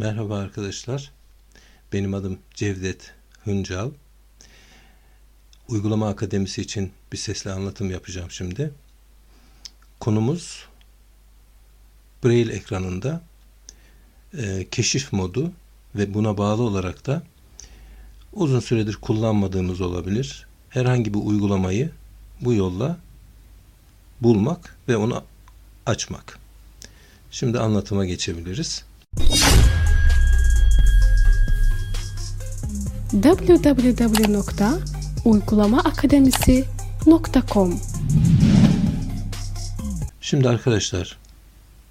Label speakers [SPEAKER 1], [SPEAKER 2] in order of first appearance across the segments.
[SPEAKER 1] Merhaba arkadaşlar. Benim adım Cevdet Hıncal. Uygulama Akademisi için bir sesli anlatım yapacağım şimdi. Konumuz Braille ekranında e, keşif modu ve buna bağlı olarak da uzun süredir kullanmadığımız olabilir. Herhangi bir uygulamayı bu yolla bulmak ve onu açmak. Şimdi anlatıma geçebiliriz.
[SPEAKER 2] www.uygulamaakademisi.com
[SPEAKER 1] Şimdi arkadaşlar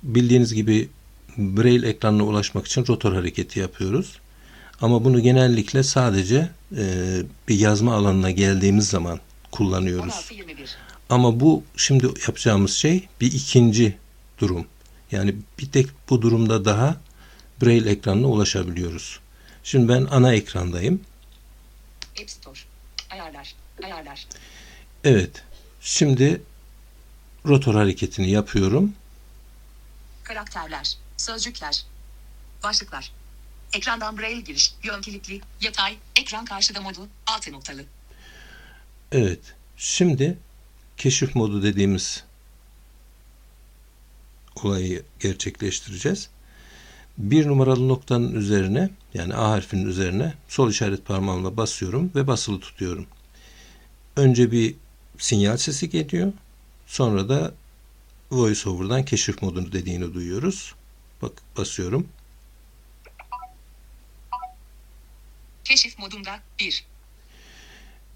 [SPEAKER 1] bildiğiniz gibi Braille ekranına ulaşmak için rotor hareketi yapıyoruz. Ama bunu genellikle sadece e, bir yazma alanına geldiğimiz zaman kullanıyoruz. Ama bu şimdi yapacağımız şey bir ikinci durum. Yani bir tek bu durumda daha Braille ekranına ulaşabiliyoruz. Şimdi ben ana ekrandayım.
[SPEAKER 3] App Store. Ayarlar. Ayarlar.
[SPEAKER 1] Evet. Şimdi rotor hareketini yapıyorum.
[SPEAKER 3] Karakterler. Sözcükler. Başlıklar. Ekrandan Braille giriş. Yön kilitli. Yatay. Ekran karşıda modu. Altı noktalı.
[SPEAKER 1] Evet. Şimdi keşif modu dediğimiz olayı gerçekleştireceğiz. Bir numaralı noktanın üzerine yani A harfinin üzerine sol işaret parmağımla basıyorum ve basılı tutuyorum. Önce bir sinyal sesi geliyor. Sonra da VoiceOver'dan keşif modunu dediğini duyuyoruz. Bak basıyorum.
[SPEAKER 3] Keşif modunda 1.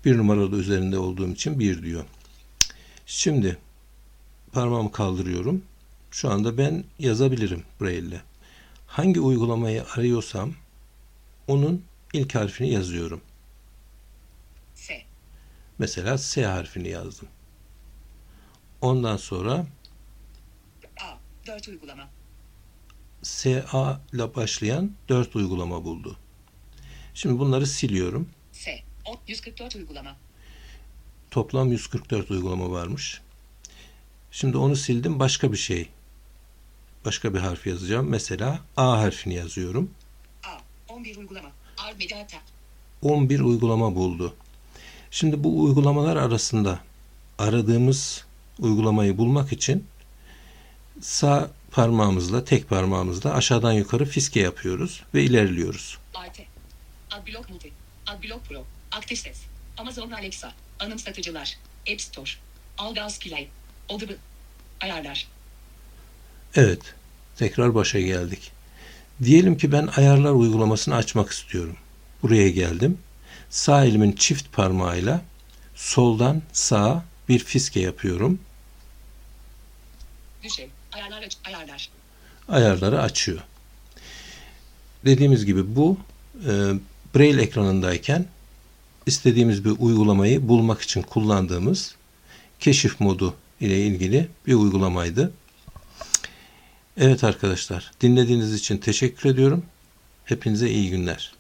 [SPEAKER 1] Bir numaralı üzerinde olduğum için bir diyor. Şimdi parmağımı kaldırıyorum. Şu anda ben yazabilirim Braille. Hangi uygulamayı arıyorsam onun ilk harfini yazıyorum.
[SPEAKER 3] S.
[SPEAKER 1] Mesela S harfini yazdım. Ondan sonra
[SPEAKER 3] A. 4 uygulama.
[SPEAKER 1] SA ile başlayan 4 uygulama buldu. Şimdi bunları siliyorum.
[SPEAKER 3] S. O. 144 uygulama.
[SPEAKER 1] Toplam 144 uygulama varmış. Şimdi onu sildim. Başka bir şey. Başka bir harf yazacağım. Mesela A harfini yazıyorum.
[SPEAKER 3] A. 11 uygulama. Tab.
[SPEAKER 1] 11 uygulama buldu. Şimdi bu uygulamalar arasında aradığımız uygulamayı bulmak için sağ parmağımızla, tek parmağımızla aşağıdan yukarı fiske yapıyoruz ve ilerliyoruz.
[SPEAKER 3] Arte. Adblock Multi. Adblock Pro. Aktif Ses. Amazon Alexa. Anımsatıcılar. App Store. Algaz Play. Audible. Ayarlar.
[SPEAKER 1] Evet, tekrar başa geldik. Diyelim ki ben ayarlar uygulamasını açmak istiyorum. Buraya geldim. Sağ elimin çift parmağıyla soldan sağa bir fiske yapıyorum.
[SPEAKER 3] Düşey. Ayarlar aç. Ayarlar.
[SPEAKER 1] Ayarları açıyor. Dediğimiz gibi bu e, Braille ekranındayken istediğimiz bir uygulamayı bulmak için kullandığımız keşif modu ile ilgili bir uygulamaydı. Evet arkadaşlar dinlediğiniz için teşekkür ediyorum. Hepinize iyi günler.